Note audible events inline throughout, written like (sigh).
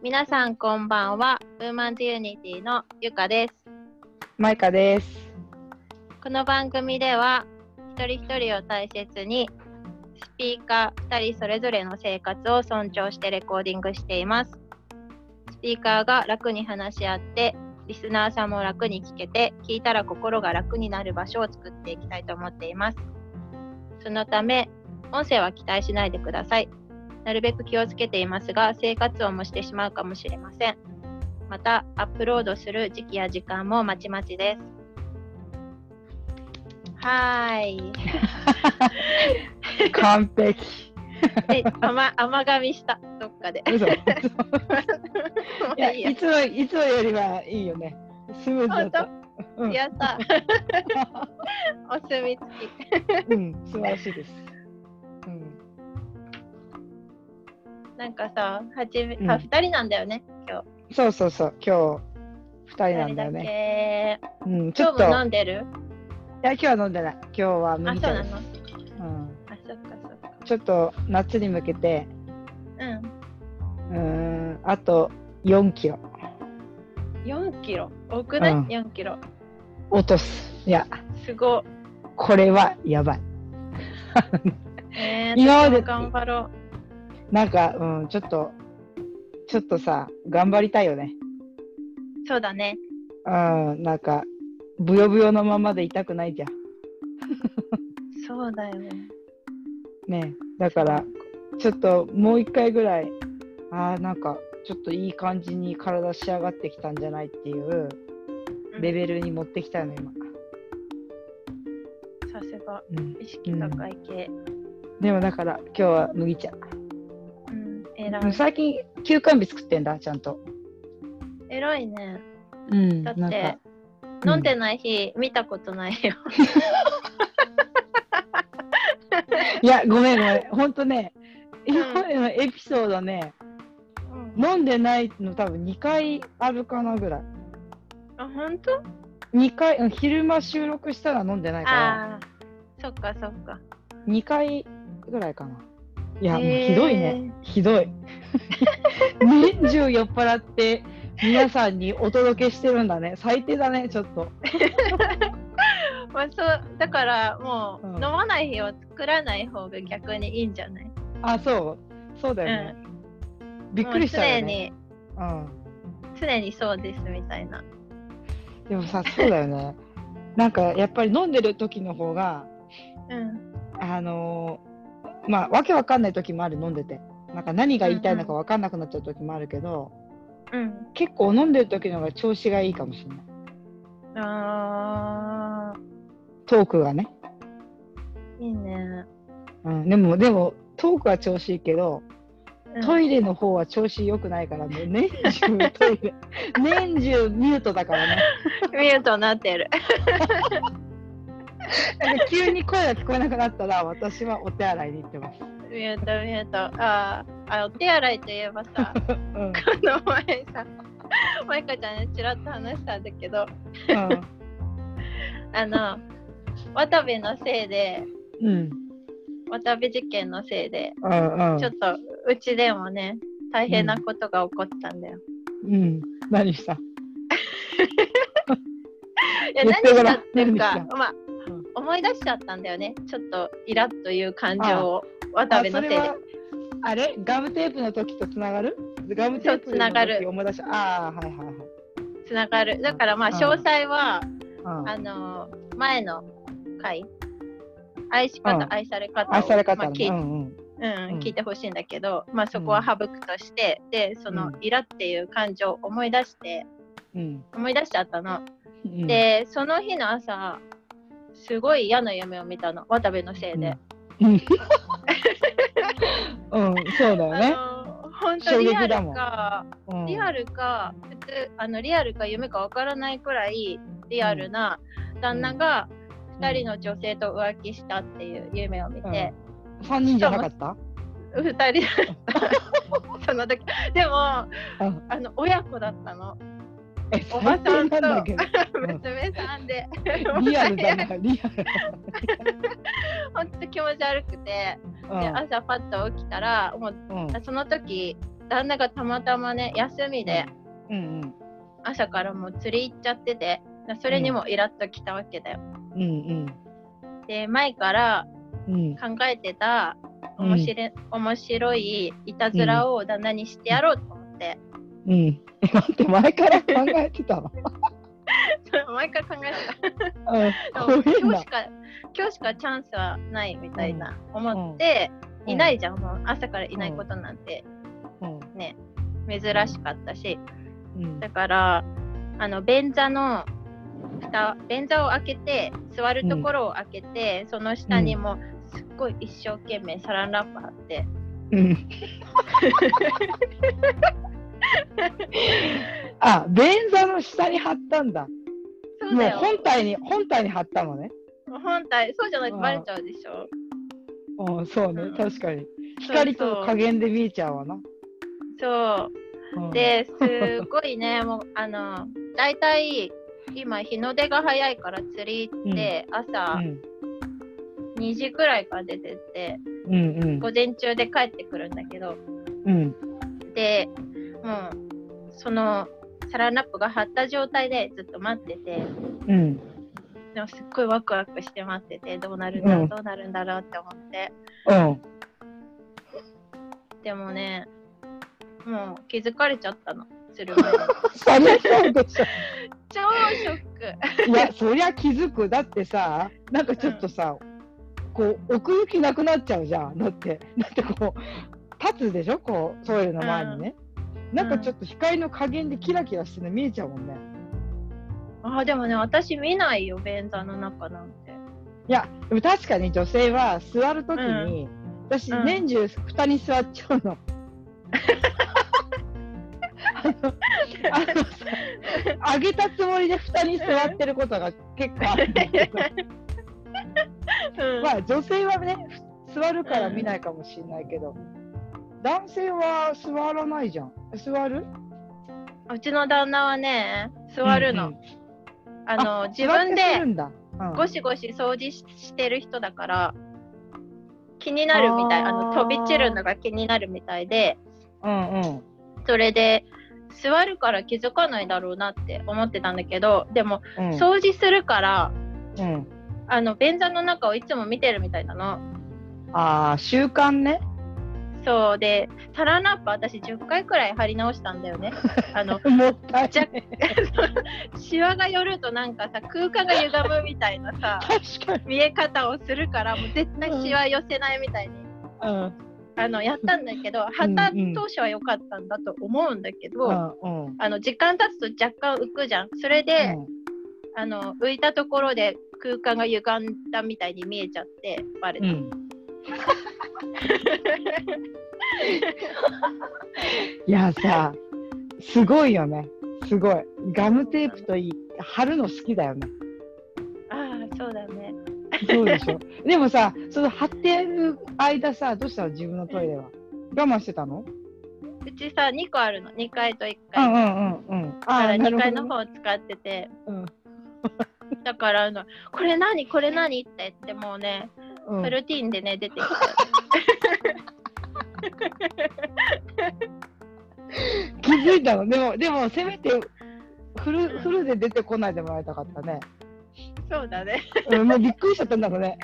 皆さんこんばんは。ウーマンズユニティのゆかです。マイカです。この番組では一人一人を大切にスピーカー2人それぞれの生活を尊重してレコーディングしています。スピーカーが楽に話し合ってリスナーさんも楽に聞けて聞いたら心が楽になる場所を作っていきたいと思っています。そのため音声は期待しないでください。なるべく気をつけていますが生活音もしてしまうかもしれません。またアップロードする時期や時間もまちまちです。はーい。(laughs) 完璧。(laughs) え、甘甘噛みした、どっかで。嘘。(laughs) いや、いつも、いつもよりはいいよね。スムーズだやった。お墨付き。うん、素晴らしいです。なんかさ、はじめ、うんあ、二人なんだよね、今日。そうそうそう、今日。二人なんだよね。だうん、ちょっと。飲んでる？や、今日は飲んでない。今日はあ、麦そうなの？茶です。うん、あ、そっかそっか。ちょっと夏に向けて。うん。うーん、あと4キロ4キロ？多くない、うん ?4 キロ。落とす。いや、すごい。これはやばい。えー、今まで頑張ろなんか、うん、ちょっと、ちょっとさ、頑張りたいよね。う。そうだね。うん、なんか、ぶよぶよのままでいたくないじゃん。そうだよね。ねだから、ちょっともう一回ぐらい、ああ、なんか、ちょっといい感じに体仕上がってきたんじゃないっていうレベルに持ってきたよね、今。さすが。うん、意識高い系。でもだから、今日は麦茶。うん、偉い。最近、休館日作ってんだ、ちゃんと。偉いね。うん、だって飲んでない日、見たことないよ。(laughs) いや、ごめんごめん。ほんとね、今までのエピソードね、うん、飲んでないの多分2回あるかなぐらい。あ、本当2回、うん昼間収録したら飲んでないから、ああ、そっかそっか。2回ぐらいかな。いや、もうひどいね。ひどい。(laughs) 年中酔っ払って、皆さんにお届けしてるんだね。最低だね、ちょっと。(laughs) まあ、そうだからもう、うん飲まない日を作らない方が逆にいいんじゃない？あ、そう。そうだよね。びっくりしたよね。常に常にそうですみたいな。うん。でもさ、そうだよね。なんか、やっぱり飲んでる時の方が、(laughs) うん。あのーまあ、わけわかんない時もある、飲んでて。なんか何が言いたいのかわかんなくなっちゃう時もあるけど、うん。結構飲んでる時の方が調子がいいかもしれない。ああ、トークがね。いいね。うん、でも、でも、トークは調子いいけど、うんトイレの方は調子良くないからね、年中トイレ、年中ミュートだからね。ミュートになってる。(laughs) なんか急に声が聞こえなくなったら、私はお手洗いに行ってます。ミュートミュート。あーあ、お手洗いといえばさ、(laughs) うん。この前さ、マイカちゃんにちらっと話したんだけど、(laughs) あの、渡部のせいで、うん。うん。渡部事件のせいで、うん。うんちょっとうちでもね、大変なことが起こったんだよ。うん。何した？いや、何したっていうかまあ、うん思い出しちゃったんだよね。ちょっとイラッという感情を、渡部のせいであそれは。あれ？ガムテープの時とつながる？ガムテープそうつながるの時思い出しああ、はいはいはい。つながる。だからまあ、うん詳細は、うんあのー前の回、愛し方、うん愛され方を愛され方まあ聞。うんうん。うんうん聞いてほしいんだけど、まあ、そこは省くとして、で、そのイラっていう感情を思い出して、うん。思い出しちゃったの。うん、で、その日の朝、すごい嫌な夢を見たの、渡部のせいで。うん、うん、そうだよね。本当リアルか、うん、リアルか、普通、あのリアルか夢かわからないくらいリアルな旦那が2人の女性と浮気したっていう夢を見て、3人じゃなかった？2人だった。(laughs) その時でもうん。あの親子だったのえおばさんと。娘 (laughs) さんで。リアルだな、リアル。(laughs) 本当気持ち悪くて、うん。で朝パッと起きたらもううん。その時旦那がたまたまね、休みでうん。朝からもう釣り行っちゃってて、それにもイラッときたわけだよ。うんうん。で、前からうん。考えてた面白い,、面白いいたずらを旦那にしてやろうと思って、うん。待って前から考えてたの？(laughs) 毎回考えてた。今日しか今日しかチャンスはないみたいな思って、いないじゃん、もう朝からいないことなんて。うん。珍しかったし、うん。だからあの便座の蓋便座を開けて座るところを開けて、その下にもすっごい一生懸命サランラップ貼って、うん (laughs) (laughs) あ便座の下に貼ったんだ。そうだよ。本体に本体に貼ったのね。本体そうじゃないとバレちゃうでしょ、うん。そうね。うん。確かに。光と加減で見えちゃうわな。そう。うん。ですごいね、(laughs) もうあの大体今日の出が早いから釣り行って、う朝ん。2時くらいから出てってうんうん。午前中で帰ってくるんだけど。うん。でもうそのサランラップが張った状態でずっと待ってて。うん。でもすっごいワクワクして待っててどうなるんだろう、うん。どうなるんだろうって思って。うん。でもねもう気づかれちゃったの。する (laughs) それそうでしょ超ショック。いや、そりゃ気づく。だってさ、なんかちょっとさ、こう、奥行きなくなっちゃうじゃん。だって、だってこう、立つでしょ？こう、トイレの前にね。なんかちょっと光の加減でキラキラしてるの見えちゃうもんね。あでもね私見ないよ便座の中なんていや、でも確かに女性は座るときに、私、うん年中蓋に座っちゃうの。あのあ上げたつもりで蓋に座ってることが結構あるんだけど。うんまあ女性はね座るから見ないかもしれないけど、男性は座らないじゃん。座る？うちの旦那はね座るの、うんうん。あのあ自分でゴシゴシ掃除ししてる人だから気になるみたいあの飛び散るのが気になるみたいでうんうん。それで座るから気づかないだろうなって思ってたんだけどでもうん。掃除するからうん。あの便座の中をいつも見てるみたいなの。ああ習慣ねそうでサランラップ私10回くらい貼り直したんだよね。(laughs) あのもったいじゃない (laughs) シワが寄るとなんかさ空間が歪むみたいなさ (laughs) 確かに。見え方をするからもう絶対シワ寄せないみたいに、うん。あのやったんだけど貼った当初は良かったんだと思うんだけど、うんうん。あの時間経つと若干浮くじゃん。それで、あの浮いたところで空間が歪んだみたいに見えちゃってバレた、うんいやさすごいよね。すごい。ガムテープといい貼るの好きだよね。ああそうだね。そうでしょ。でもさその貼ってる間さどうしたの？自分のトイレは。我慢してたの？うちさ2個あるの。2階と1う階、んうんうんうん。だから2なるほど階の方を使ってて。うん。だからあのこれ何？これ何？って言ってもうね、うん。フルティーンでね出てきた気づいたの。でもでもせめてフルフルで出てこないでもらいたかったね、そうだね。うん、もうびっくりしちゃったんだろうね。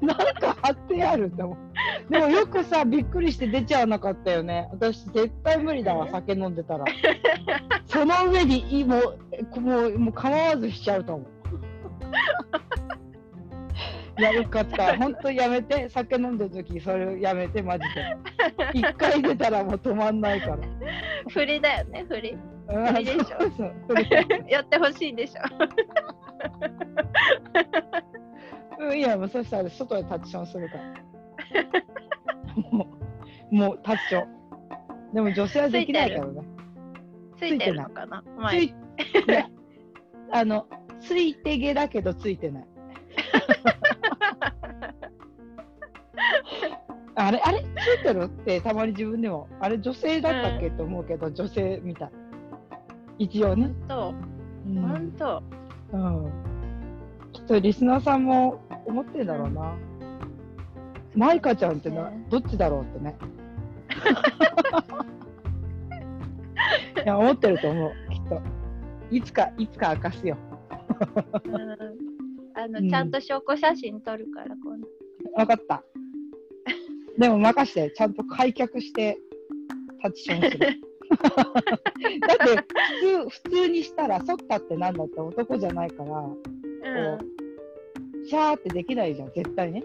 なんか貼ってあるって思う。でもよくさびっくりして出ちゃわなかったよね。私絶対無理だわ酒飲んでたら。その上にいもうえもうもう構わずしちゃうと思うやるかった。(laughs) 本当やめて。酒飲んでる時それやめてマジで。(laughs) 一回出たらもう止まんないから。振りだよね振り。うん無理でしょ。そうや (laughs) ってほしいでしょ。うんいやもうそしたら外でタッチションするから。もうもうタッチション。でも女性はできないけどね。ついてる。のかなつ前いあのついて毛だけどついてないあれあれついてるってたまに自分でも。あれ女性だったっけ、と思うけど女性みたい。一応ね。ほんとうん。うん。きっとリスナーさんも思ってんだろうな。マイカちゃんってな、ね。どっちだろうってね。いや思ってると思う。きっと。いつかいつか明かすよ。うん。あの、うん。ちゃんと証拠写真撮るから今度。分かったでも任してちゃんと開脚してタッチションする。(laughs) だって普通普通にしたらそったってなんだって男じゃないからうんシャーってできないじゃん絶対ね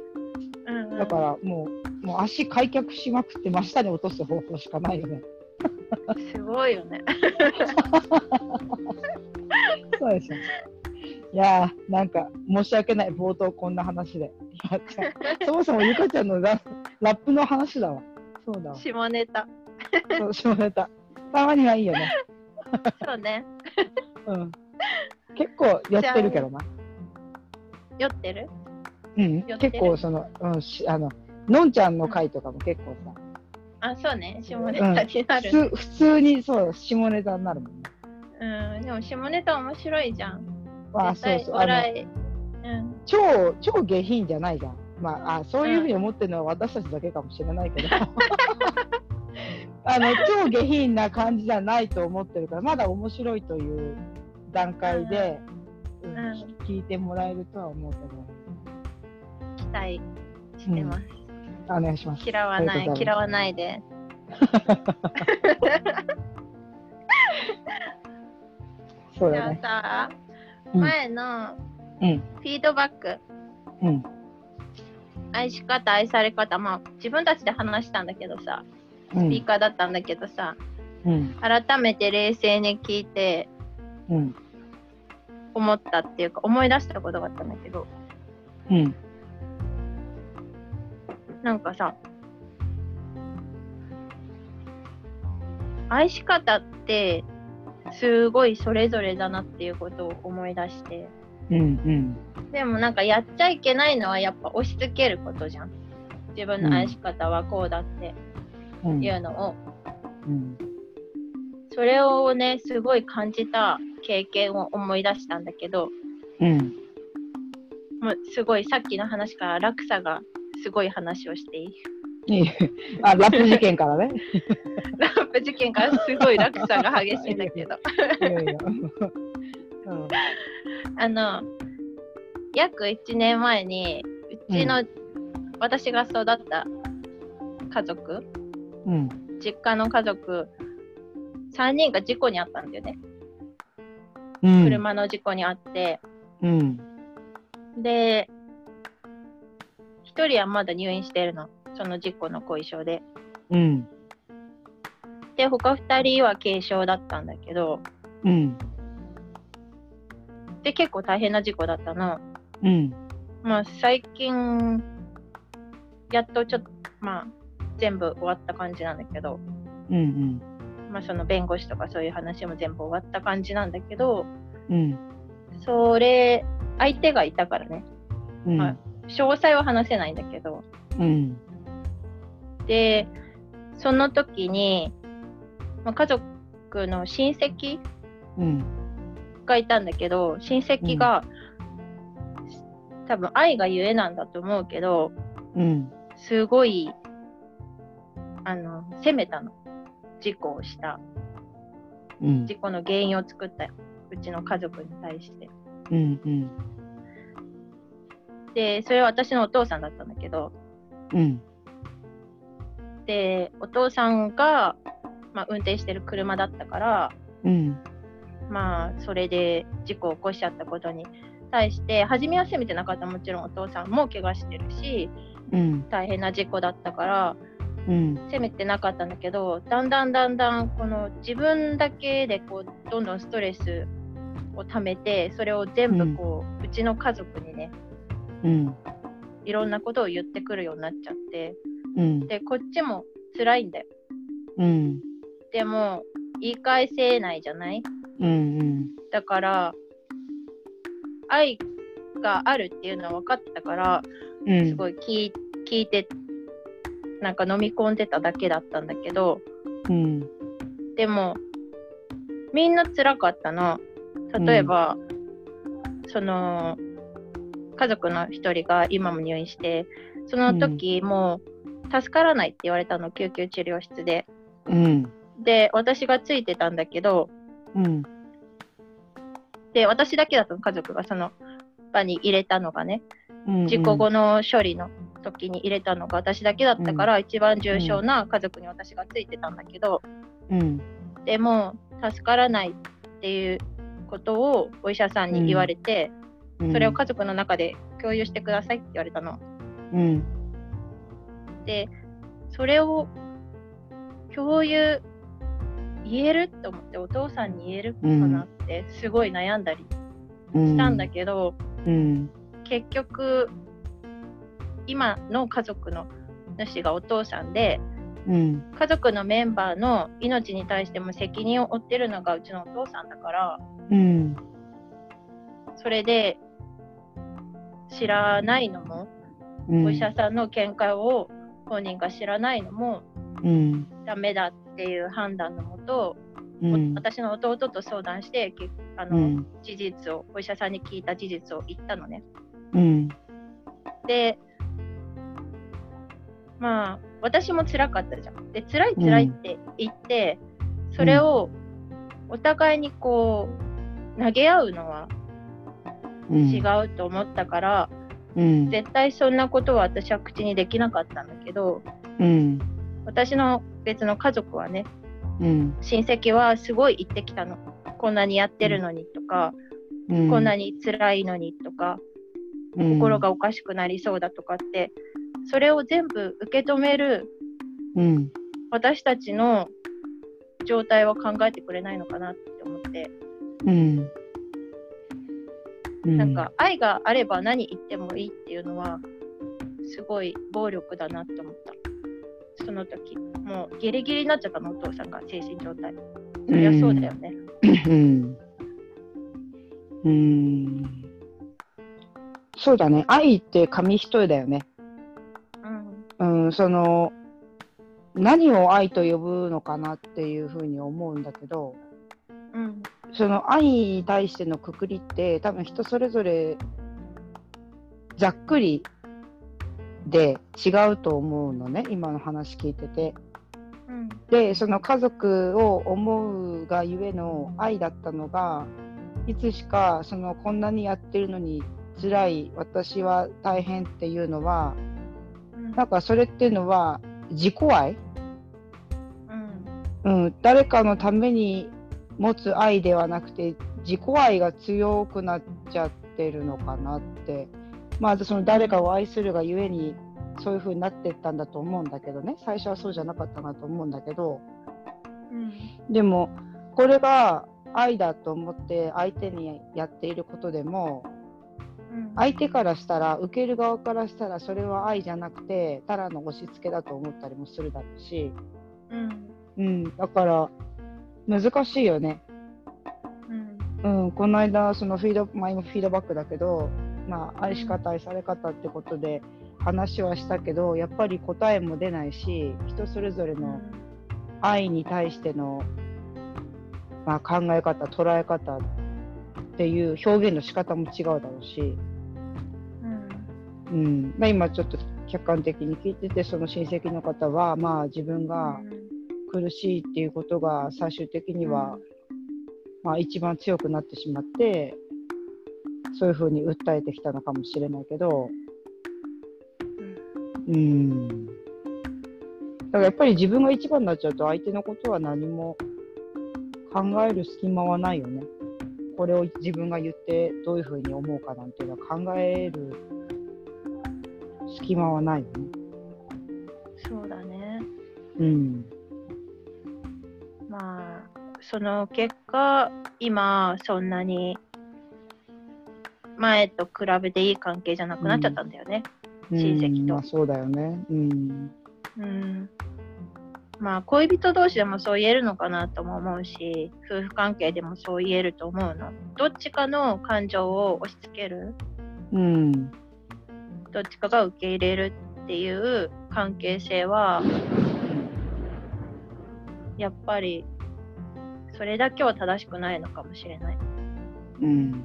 うんうん。だからもうもう足開脚しまくって真下に落とす方法しかないよね。すごいよね。そうでしょ。いやーなんか申し訳ない冒頭こんな話で。(laughs) そもそもゆかちゃんのララップの話だわそうだわ下ネタ。そう下ネタたまにはいいよねそうね。うん結構やってるけどな酔ってる？うん結構そのうんしあののんちゃんの回とかも結構さ、あ、そうね。下ネタになる、普通普通にそう下ネタになるもんねうん。でも下ネタ面白いじゃん。あそうそう笑い。うん。超超下品じゃないじゃん。まあ、あそういうふうに思ってるのは私たちだけかもしれないけど。(laughs) あの超下品な感じじゃないと思ってるからまだ面白いという段階で、うん。うん聞いてもらえるとは思うけど期待してます。お願いします。嫌わない嫌わないで。(laughs) そうだね。前のうん。フィードバック、うん愛し方、愛され方、まあ自分たちで話したんだけどさ、うん。スピーカーだったんだけどさ、うん。改めて冷静に聞いてうん。思ったっていうか、思い出したことがあったんだけど、うん。なんかさ、愛し方ってすごいそれぞれだなっていうことを思い出して、うんうん。でもなんかやっちゃいけないのはやっぱ押し付けることじゃん。自分の愛し方はこうだって。うん。いうのを、うん。それをね、すごい感じた経験を思い出したんだけど、うん。もうすごいさっきの話から落差がすごい話をしていい？いい。あラップ事件からね。ラップ事件からすごい落差が激しいんだけど。あの、約1年前に、うちの、私が育った家族、うん。実家の家族、3人が事故に遭ったんだよね。うん。車の事故に遭って、うん。で、1人はまだ入院してるの。その事故の後遺症で。うん。で、他2人は軽傷だったんだけど、うんで、結構大変な事故だったの。うん。まあ、最近、やっとちょっと、まあ、全部終わった感じなんだけど、うんまあ、その弁護士とかそういう話も全部終わった感じなんだけど、うん。それ、相手がいたからね、うん。はい詳細は話せないんだけど、うん。で、その時に、まあ、家族の親戚うんがいたんだけど、親戚が、多分愛がゆえなんだと思うけど、うん。すごい、あの、責めたの。事故をした。うん。事故の原因を作ったうちの家族に対して。うんうん。で、それは私のお父さんだったんだけど、うん。で、お父さんが、まあ、運転してる車だったから、うんまあ、それで事故を起こしちゃったことに対して、初めは責めてなかったもちろんお父さんも怪我してるし、うん。大変な事故だったから、うん。責めてなかったんだけど、だんだんだんだん、この自分だけでこう、どんどんストレスを溜めて、それを全部こう、うちの家族にね、うん。いろんなことを言ってくるようになっちゃって、うん。で、こっちも辛いんだよ。うん。でも、言い返せないじゃない？うんだから、愛があるっていうのは分かってたから、うんすごい聞い聞いて、なんか飲み込んでただけだったんだけど、うんでも、みんな辛かったの。例えば、その、家族の一人が今も入院して、その時も助からないって言われたの、救急治療室で。うん。で、私がついてたんだけど、うん。で、私だけだったの、家族がその場に入れたのがね、うん。事故後の処理の時に入れたのが私だけだったから、一番重症な家族に私がついてたんだけど、うん。でも、助からないっていうことをお医者さんに言われて、うん。それを家族の中で共有してくださいって言われたの。うん。で、それを共有言えると思って、お父さんに言えるかなって、すごい悩んだりしたんだけど、うん。結局、今の家族の主がお父さんで、うん。家族のメンバーの命に対しても責任を負ってるのがうちのお父さんだから、うん。それで知らないのも、うん。お医者さんの見解を本人が知らないのもうん。ダメだっていう判断のもと、うん。私の弟と相談してけあの、うん。事実をお医者さんに聞いた事実を言ったのね。うん。でまあ私も辛かったじゃん。で辛い辛いって言って、それをお互いにこう投げ合うのは違うと思ったから、うん。絶対そんなことは私は口にできなかったんだけどうん。私の別の家族はねうん。親戚はすごい言ってきたの。こんなにやってるのにとか、うん。こんなに辛いのにとか、心がおかしくなりそうだとかって、それを全部受け止めるうん。私たちの状態は考えてくれないのかなって思って、うん。うん。なんか愛があれば何言ってもいいっていうのはすごい暴力だなって思ったその時もうギリギリになっちゃったのお父さんが精神状態そりゃそうだよねうん。うん。そうだね。愛って紙一重だよね。うんうん、その、何を愛と呼ぶのかなっていうふうに思うんだけど、うんその愛に対してのくくりって多分人それぞれざっくりで違うと思うのね、今の話聞いてて。うん。で、その家族を思うがゆえの愛だったのが、いつしかそのこんなにやってるのに辛い、私は大変っていうのは、うん。なんかそれっていうのは自己愛、うん。うん、誰かのために持つ愛ではなくて自己愛が強くなっちゃってるのかなってまずその誰かを愛するがゆえにそういう風になってったんだと思うんだけどね。最初はそうじゃなかったなと思うんだけど。うん。でもこれが愛だと思って相手にやっていることでもうん。相手からしたら受ける側からしたらそれは愛じゃなくてただの押し付けだと思ったりもするだろうし、うん。うん、だから難しいよね。うん。うん、この間そのフィード前もフィードバックだけど、まあ、愛し方愛され方ってことで話はしたけどやっぱり答えも出ないし人それぞれの愛に対しての、まあ、考え方捉え方っていう表現の仕方も違うだろうし、うん。うん。まあ、今ちょっと客観的に聞いててその親戚の方は、まあ、自分が苦しいっていうことが最終的には、まあ、一番強くなってしまってそういうふうに訴えてきたのかもしれないけどうんだからやっぱり自分が一番になっちゃうと相手のことは何も考える隙間はないよね。これを自分が言ってどういうふうに思うかなんていうのは考える隙間はないよね。そうだねうん。まあその結果今そんなに前と比べていい関係じゃなくなっちゃったんだよね。親戚とうんまあ、そうだよね。うん。うんまあ恋人同士でもそう言えるのかなとも思うし夫婦関係でもそう言えると思うのどっちかの感情を押し付けるうん。どっちかが受け入れるっていう関係性はやっぱりそれだけは正しくないのかもしれない。うん。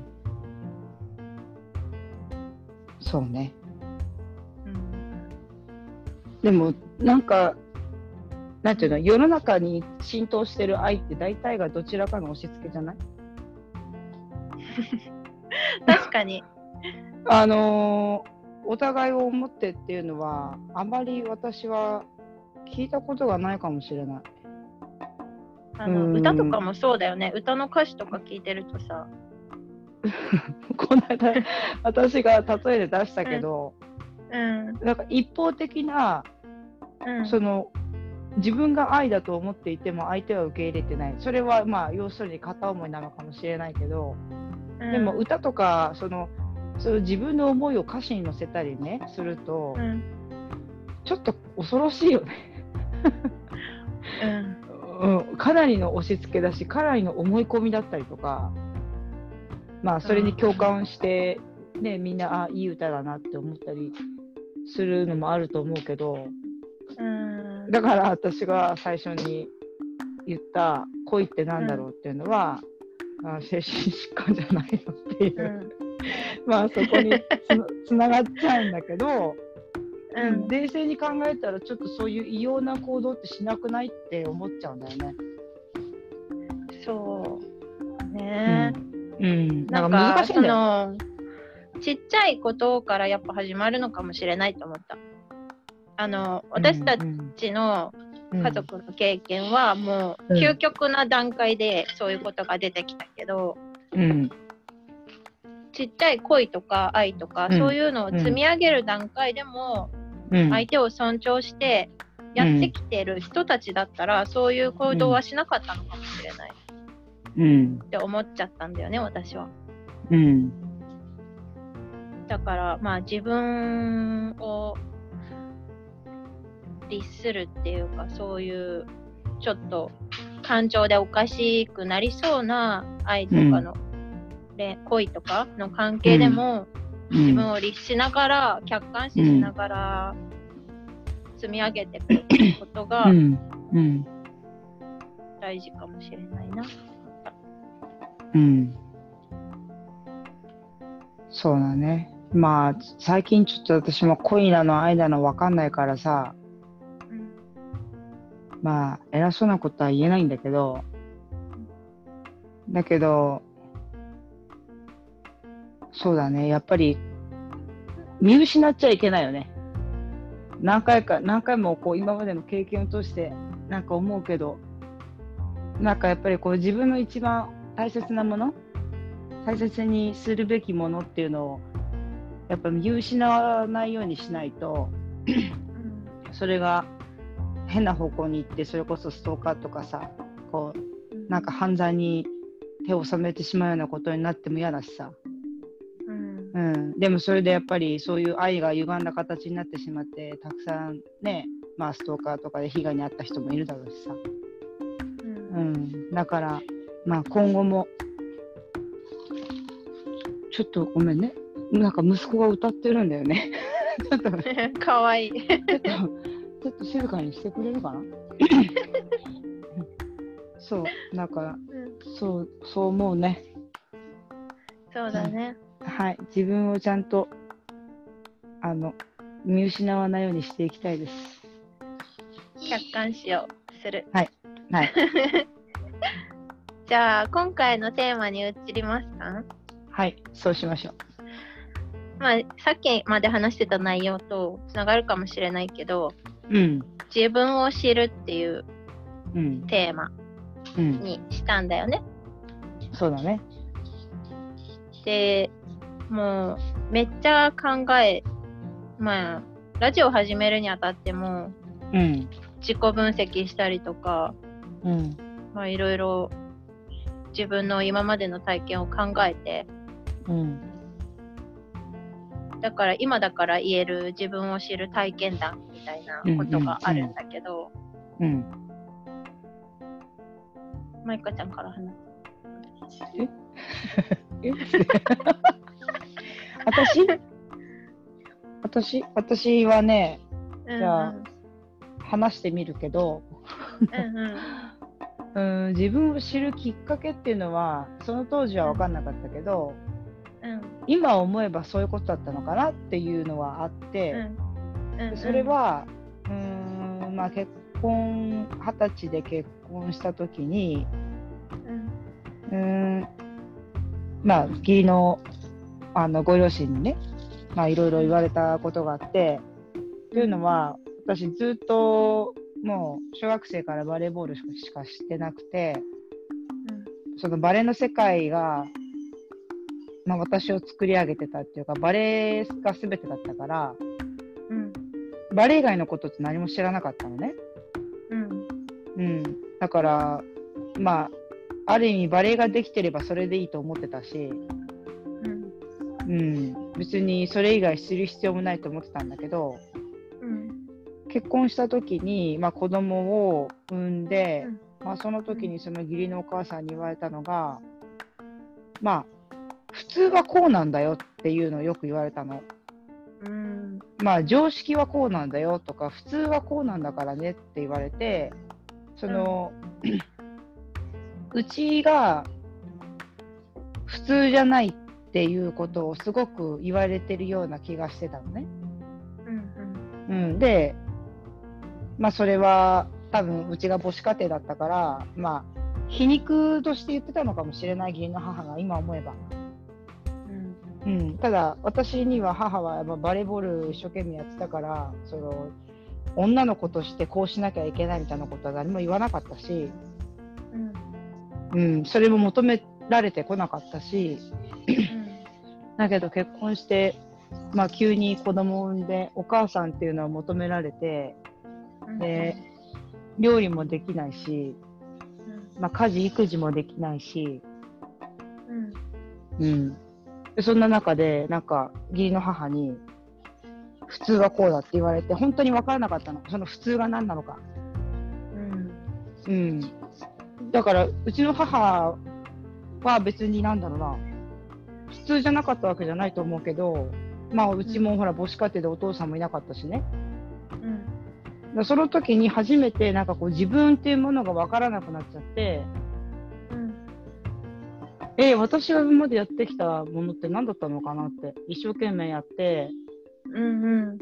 そうね。うんでもなんかなんていうの世の中に浸透してる愛って大体がどちらかの押し付けじゃない？(laughs) 確かに。あのーお互いを思ってっていうのはあまり私は聞いたことがないかもしれない。あのうん歌とかもそうだよね。歌の歌詞とか聞いてるとさ。(laughs) この間私が例えで出したけど、うん。なんか一方的なうん。その自分が愛だと思っていても相手は受け入れてないそれはまあ要するに片思いなのかもしれないけど、うんでも歌とかそのその自分の思いを歌詞に乗せたりねすると、うん。ちょっと恐ろしいよね、うん。(laughs) うん、かなりの押し付けだしかなりの思い込みだったりとかまあそれに共感して、ね、みんなあいい歌だなって思ったりするのもあると思うけどうん。だから私が最初に言った恋ってなんだろうっていうのは、あ精神疾患じゃないのっていうう、ん。(laughs) まあそこにつな (laughs) つながっちゃうんだけど、うん。冷静に考えたらちょっとそういう異様な行動ってしなくないって思っちゃうんだよね。そう。ねうん、ななんんかか難しいんだよ。そのちっちゃいことからやっぱ始まるのかもしれないと思った。あの私たちの家族の経験はもううん究極な段階でそういうことが出てきたけど、うん、ちっちゃい恋とか愛とか、うん。そういうのを積み上げる段階でもうん、相手を尊重してやってきてる人たちだったら、そういう行動はしなかったのかもしれないうん、って思っちゃったんだよね私は。うん、だからまあ自分を律するっていうかそういうちょっと感情でおかしくなりそうな愛とかの、恋恋とかの関係でも、自分を律しながら客観視しながら積み上げていくことがうん、うん、大事かもしれないな。うん。そうだね。まあ、最近ちょっと私も恋なの愛なの分かんないからさ、うんまあ、偉そうなことは言えないんだけど、だけど、そうだね、やっぱり、見失っちゃいけないよね。何回か、何回もこう今までの経験を通して、なんか思うけど、なんかやっぱりこう自分の一番大切なもの、大切にするべきものっていうのを、やっぱ見失わないようにしないと、それが変な方向に行ってそれこそストーカーとかさこうなんか犯罪に手を染めてしまうようなことになっても嫌だしさ、うん。うん、でもそれでやっぱりそういう愛が歪んだ形になってしまってたくさんね、まあ、ストーカーとかで被害に遭った人もいるだろうしさ、うん。うん、だから、まあ、今後もちょっとごめんねなんか息子が歌ってるんだよねちょっとかわいい。ちょっと、ちょっと静かにしてくれるかな？(laughs) そう、なんか、そう、そう思うね。そうだね。はい、自分をちゃんと、あの、見失わないようにしていきたいです。客観視をする。はい。(laughs) じゃあ今回のテーマに移りますか？はい、そうしましょう。まあ、さっきまで話してた内容とつながるかもしれないけどうん、自分を知るっていううん、テーマうん、にしたんだよね。そうだね。でもうめっちゃ考えまあラジオ始めるにあたってもうん、自己分析したりとかうん、まあいろいろ自分の今までの体験を考えて。うん、だから今だから言える自分を知る体験談みたいなことがあるんだけど、うん。マイカちゃんから話す。え？(laughs) (laughs) 私？私？私はね、うん。じゃあ話してみるけど、うんうんうん、自分を知るきっかけっていうのはその当時は分かんなかったけどうん。今思えばそういうことだったのかなっていうのはあって、うん。うんでそれはうーんまあ結婚二十歳で結婚した時にうんうーんまあ義理のあのご両親にねまあいろいろ言われたことがあってというのは私ずっともう小学生からバレーボールしかしてなくてそのバレーの世界が、まあ、私を作り上げてたっていうかバレーが全てだったからうんバレー以外のことって何も知らなかったのね。うん。うん、だからまあある意味バレーができてればそれでいいと思ってたし、うん。うん、別にそれ以外する必要もないと思ってたんだけどうん結婚した時に、まあ、子供を産んで、うん。まあ、その時にその義理のお母さんに言われたのがまあ普通はこうなんだよっていうのをよく言われたの。うん。まあ常識はこうなんだよとか普通はこうなんだからねって言われてその、うちが普通じゃないっていうことをすごく言われてるような気がしてたのね。うん。うん、でまあそれは多分うちが母子家庭だったからまあ皮肉として言ってたのかもしれない義理の母が今思えば。うんうん、ただ私には母はやっぱバレーボール一生懸命やってたからその女の子としてこうしなきゃいけないみたいなことは何も言わなかったし、うん。うん、それも求められてこなかったし。だけど結婚して、まあ、急に子供を産んでお母さんっていうのは求められてうんで料理もできないし、まあ、家事育児もできないし、うん。うん、でそんな中でなんか義理の母に普通はこうだって言われて本当に分からなかったの。その普通が何なのか、うん。うん、だからうちの母は別になんだろうな。普通じゃなかったわけじゃないと思うけどまあうちもほら母子家庭でお父さんもいなかったしね。うんその時に初めてなんかこう自分っていうものが分からなくなっちゃってうん。え私が今までやってきたものって何だったのかなって一生懸命やってうんうん。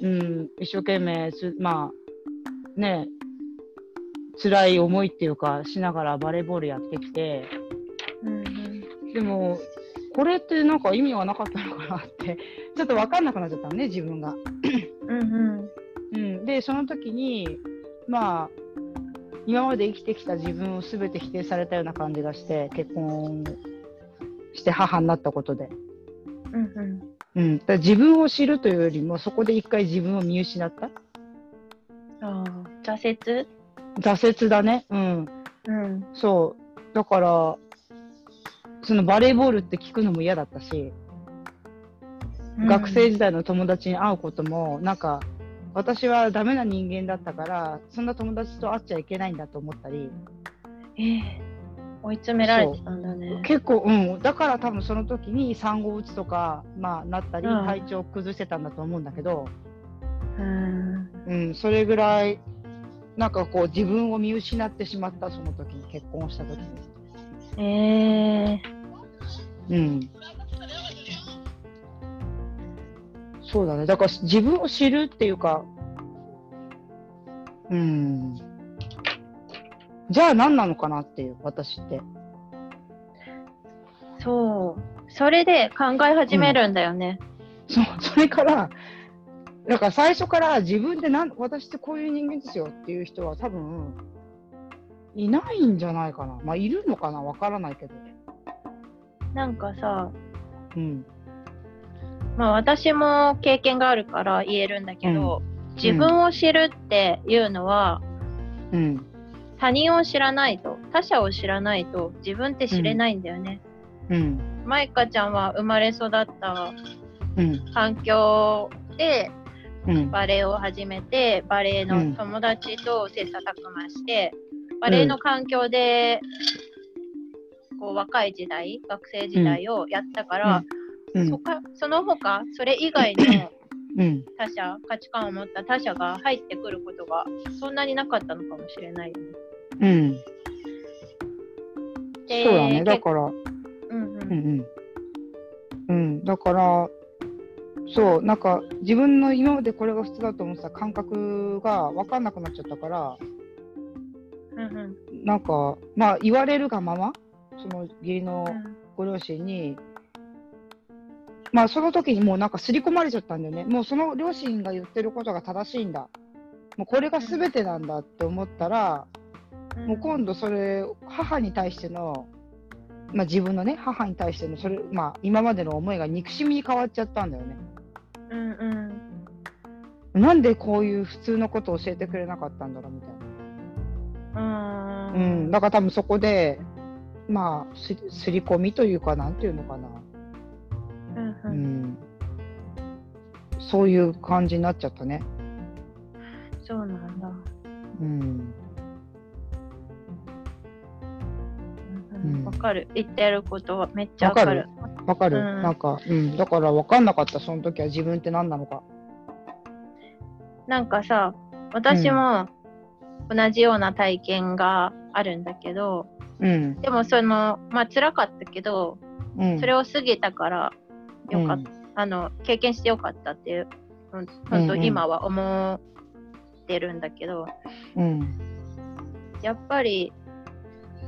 うん、一生懸命す、まあ、ね、辛い思いっていうか、しながらバレーボールやってきて、うんでも、これってなんか意味はなかったのかなって、ちょっと分かんなくなっちゃったのね、自分が。うんうん、で、その時に、まあ、今まで生きてきた自分を全て否定されたような感じがして、結婚して母になったことで。うんうんうん、だ自分を知るというよりも、そこで一回自分を見失った。ああ挫折？挫折だね。うん。うんそう。だから、そのバレーボールって聞くのも嫌だったし、学生時代の友達に会うことも、なんか、私はダメな人間だったから、そんな友達と会っちゃいけないんだと思ったり、ええ追い詰められてたんだね。結構、うん、だから多分その時に産後うつとか、まあ、なったり、うん。体調崩してたんだと思うんだけど、うん。うん、それぐらい、なんかこう、自分を見失ってしまった、その時に、結婚した時に。ええうん。そうだね。だから自分を知るっていうか、うん。じゃあ何なのかなっていう、私って。そうそれで考え始めるんだよねそう、それから、だから最初から自分でなん私ってこういう人間ですよっていう人は多分、いないんじゃないかな。まあ、いるのかなわからないけど。なんかさうん。まあ私も経験があるから言えるんだけど、自分を知るっていうのは、うん。他人を知らないと他者を知らないと自分って知れないんだよね。うん。マイカちゃんは生まれ育ったうん。環境でうん。バレエを始めてバレエの友達と切磋琢磨して、バレエの環境でこう若い時代学生時代をやったから、うん。そかその他それ以外のうん。他者価値観を持った他者が入ってくることがそんなになかったのかもしれないよね。うん。でそうだね。だから、うんううんんうん。うん、だから、そう、なんか自分の今までこれが普通だと思ってた感覚が分かんなくなっちゃったから、うんうんなんか、まあ言われるがまま、その義理のうんご両親に、まあその時にもうなんか刷り込まれちゃったんだよね。もうその両親が言ってることが正しいんだ。もうこれが全てなんだって思ったら、もう今度それ、母に対しての、まあ自分のね、母に対しての、それ、まあ今までの思いが憎しみに変わっちゃったんだよね。うんうんなんでこういう普通のことを教えてくれなかったんだろうみたいな。ううん、だから多分そこで、まあ、すすり込みというか、なんていうのかな。そういう感じになっちゃったね。そうなんだ。うん。わかる。言ってることはめっちゃわかる。わかる、うんなんか、うん。だから分かんなかった、その時は自分って何なのか。なんかさ、私も同じような体験があるんだけど、うん。でもその、まあ辛かったけど、うん。それを過ぎたからよかっうんた、あの、経験してよかったっていう、うんうん今は思ってるんだけど、うん。やっぱり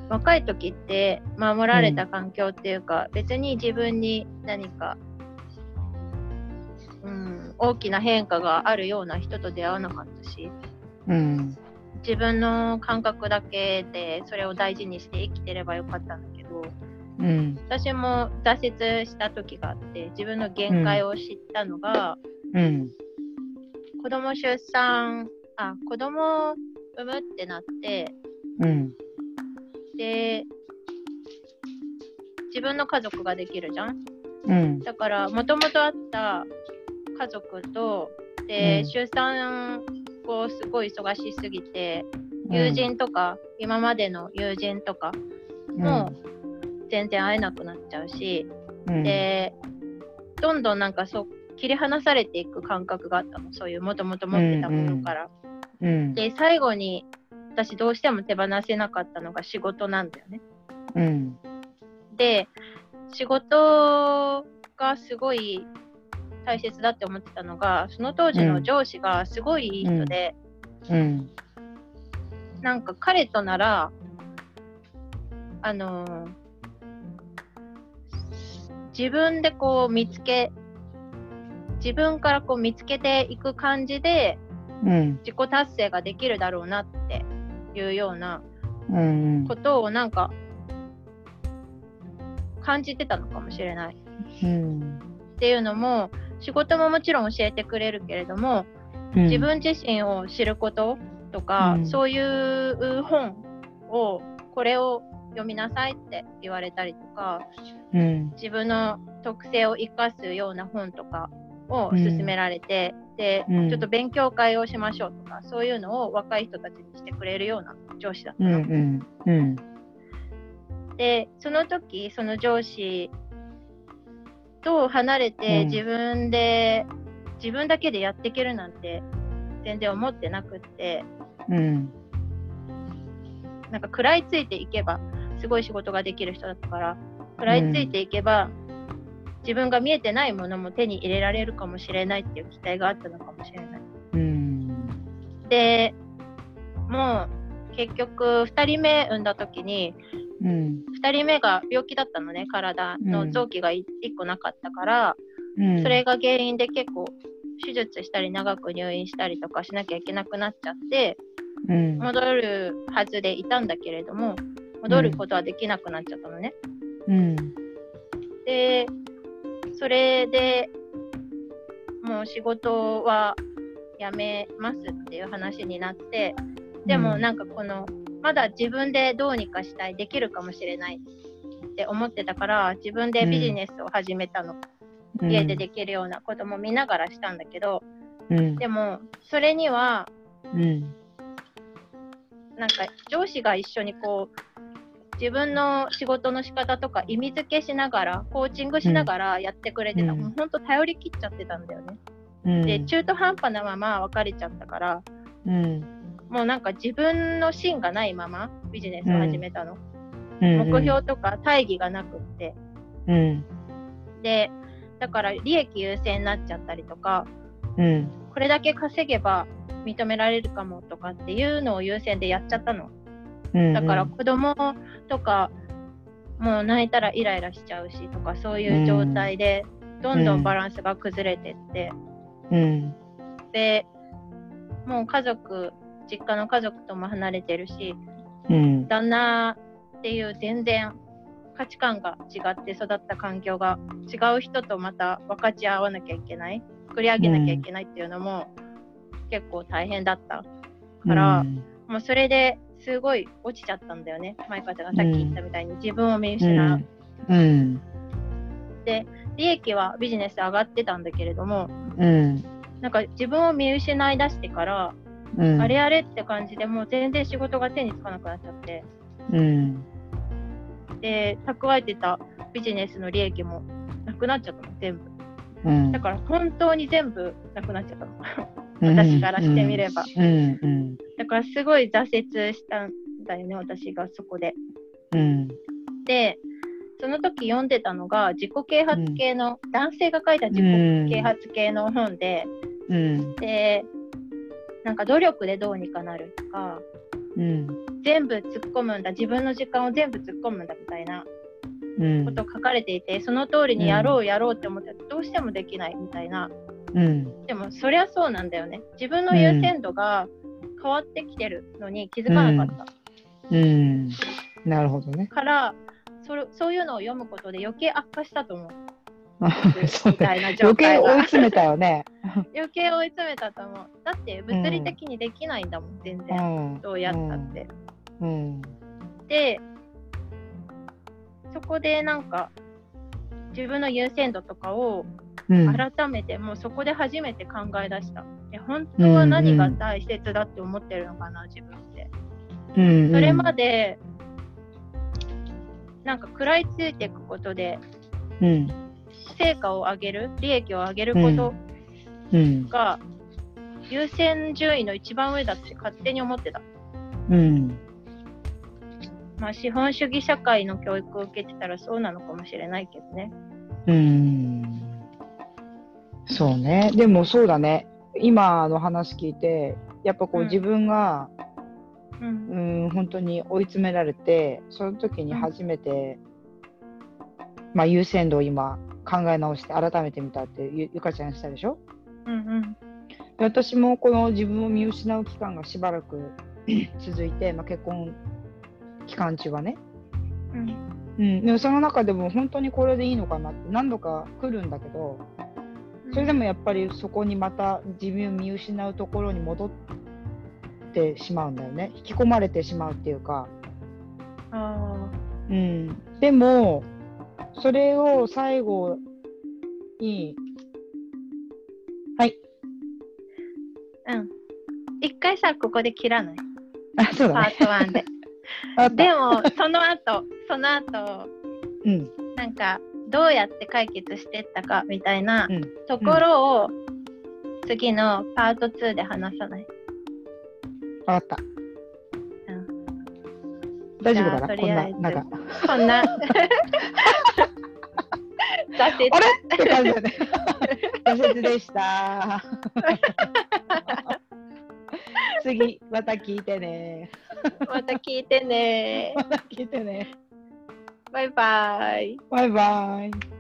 若い時って守られた環境っていうか、別に自分に何か、うん、大きな変化があるような人と出会わなかったしうん。自分の感覚だけでそれを大事にして生きてればよかったんだけどうん。私も挫折した時があって自分の限界を知ったのが、うん。子供出産あ子供を産むってなってうん。で自分の家族ができるじゃん？うん。だからもともとあった家族とで、うん出産後すごい忙しすぎて友人とか、今までの友人とかも全然会えなくなっちゃうし、うん、でどんどんなんかそう切り離されていく感覚があったのそういうもともと持ってたものから。うん。で最後に私どうしても手放せなかったのが仕事なんだよね。うん。で仕事がすごい大切だって思ってたのがその当時の上司がすごいいい人で、うん。なんか彼とならあのー自分でこう見つけ自分からこう見つけていく感じでうん。自己達成ができるだろうなっていうようなうん。ことをなんか感じてたのかもしれない。うん。っていうのも仕事ももちろん教えてくれるけれども自分自身を知ることとか、うんそういう本をこれを読みなさいって言われたりとかうん。自分の特性を生かすような本とかを勧められて、で、うんちょっと勉強会をしましょうとかそういうのを若い人たちにしてくれるような上司だったうん。の。うん。うん。でその時その上司と離れてうん自分で、自分だけでやっていけるなんて全然思ってなくってうん。なんか食らいついていけばすごい仕事ができる人だったから食らいついていけば、自分が見えてないものも手に入れられるかもしれないっていう期待があったのかもしれない。うん。でもう結局2人目産んだ時にうん。2人目が病気だったのね体の臓器が1個なかったから、うん。それが原因で結構手術したり長く入院したりとかしなきゃいけなくなっちゃってうん。戻るはずでいたんだけれども戻ることはできなくなっちゃったのね。うん。でそれでもう仕事は辞めますっていう話になってでもなんかこのまだ自分でどうにかしたいできるかもしれないって思ってたから自分でビジネスを始めたの、家でできるようなことも見ながらしたんだけどうん。でもそれにはうん。なんか上司が一緒にこう自分の仕事の仕方とか意味付けしながらコーチングしながらやってくれてた、うんもうほんと頼り切っちゃってたんだよね。うん。で中途半端なまま別れちゃったからうん。もうなんか自分の芯がないままビジネスを始めたの、うん。目標とか大義がなくってうん。でだから利益優先になっちゃったりとか、うん。これだけ稼げば認められるかもとかっていうのを優先でやっちゃったの。うん。だから子供とかもう泣いたらイライラしちゃうしとかそういう状態でどんどんバランスが崩れてって、うん。でもう家族実家の家族とも離れてるしうん。旦那っていう全然価値観が違って育った環境が違う人とまた分かち合わなきゃいけない作り上げなきゃいけないっていうのも結構大変だったから、もうそれですごい落ちちゃったんだよね舞香ちゃんがさっき言ったみたいに自分を見失う、うん。で利益はビジネス上がってたんだけれどもうん。なんか自分を見失いだしてから、うん。あれあれって感じでもう全然仕事が手につかなくなっちゃってうん。で蓄えてたビジネスの利益もなくなっちゃったの全部うん。だから本当に全部なくなっちゃったのうん私からしてみればうん。うん。だからすごい挫折したんだよね私がそこでうん。でその時読んでたのが自己啓発系の、男性が書いた自己啓発系の本で、うん。でなんか努力でどうにかなるとかうん。全部突っ込むんだ自分の時間を全部突っ込むんだみたいなうん。こと書かれていてその通りにやろうやろうって思ってどうしてもできないみたいな。うん。でもそりゃそうなんだよね。自分の優先度が変わってきてるのに気づかなかった、うん。なるほどね。からそれそういうのを読むことで余計悪化したと思う。そうみたいな状余計追い詰めたよね。(laughs) 余計追い詰めたと思う。だって物理的にできないんだもん全う然、ん。どうやったって、うん。でそこでなんか自分の優先度とかをうん。改めて、もうそこで初めて考え出したえ本当は何が大切だって思ってるのかな自分ってうん。それまでなんか食らいついていくことでうん。成果を上げる利益を上げることうん。が優先順位の一番上だって勝手に思ってた。うん。まあ資本主義社会の教育を受けてたらそうなのかもしれないけどね。うん。そうね。でもそうだね。今の話聞いて、やっぱこううん自分が、うんうん、本当に追い詰められて、その時に初めて、まあ優先度を今考え直して改めてみたってゆゆかちゃんしたでしょ？うんうんで私もこの自分を見失う期間がしばらく (clears throat) 続いて、まあ、結婚期間中はね、うん。うん、でもその中でも本当にこれでいいのかなって何度か来るんだけどそれでもやっぱりそこにまた自分を見失うところに戻ってしまうんだよね。引き込まれてしまうっていうか、あうん、でもそれを最後に。はい。ーうん。一回さここで切らない？あそうだパねート1ででもその後 (laughs) その後うん。なんかどうやって解決してったかみたいなうん。ところを次のパート2で話さない、分かった。うん、大丈夫かな？こんななんか。こんな。(laughs) 挫折。あれ？って感じだね。挫折でした。(laughs) 次、また聞いてね。また聞いてね (laughs) また聞いてね。バイバイバイバイ。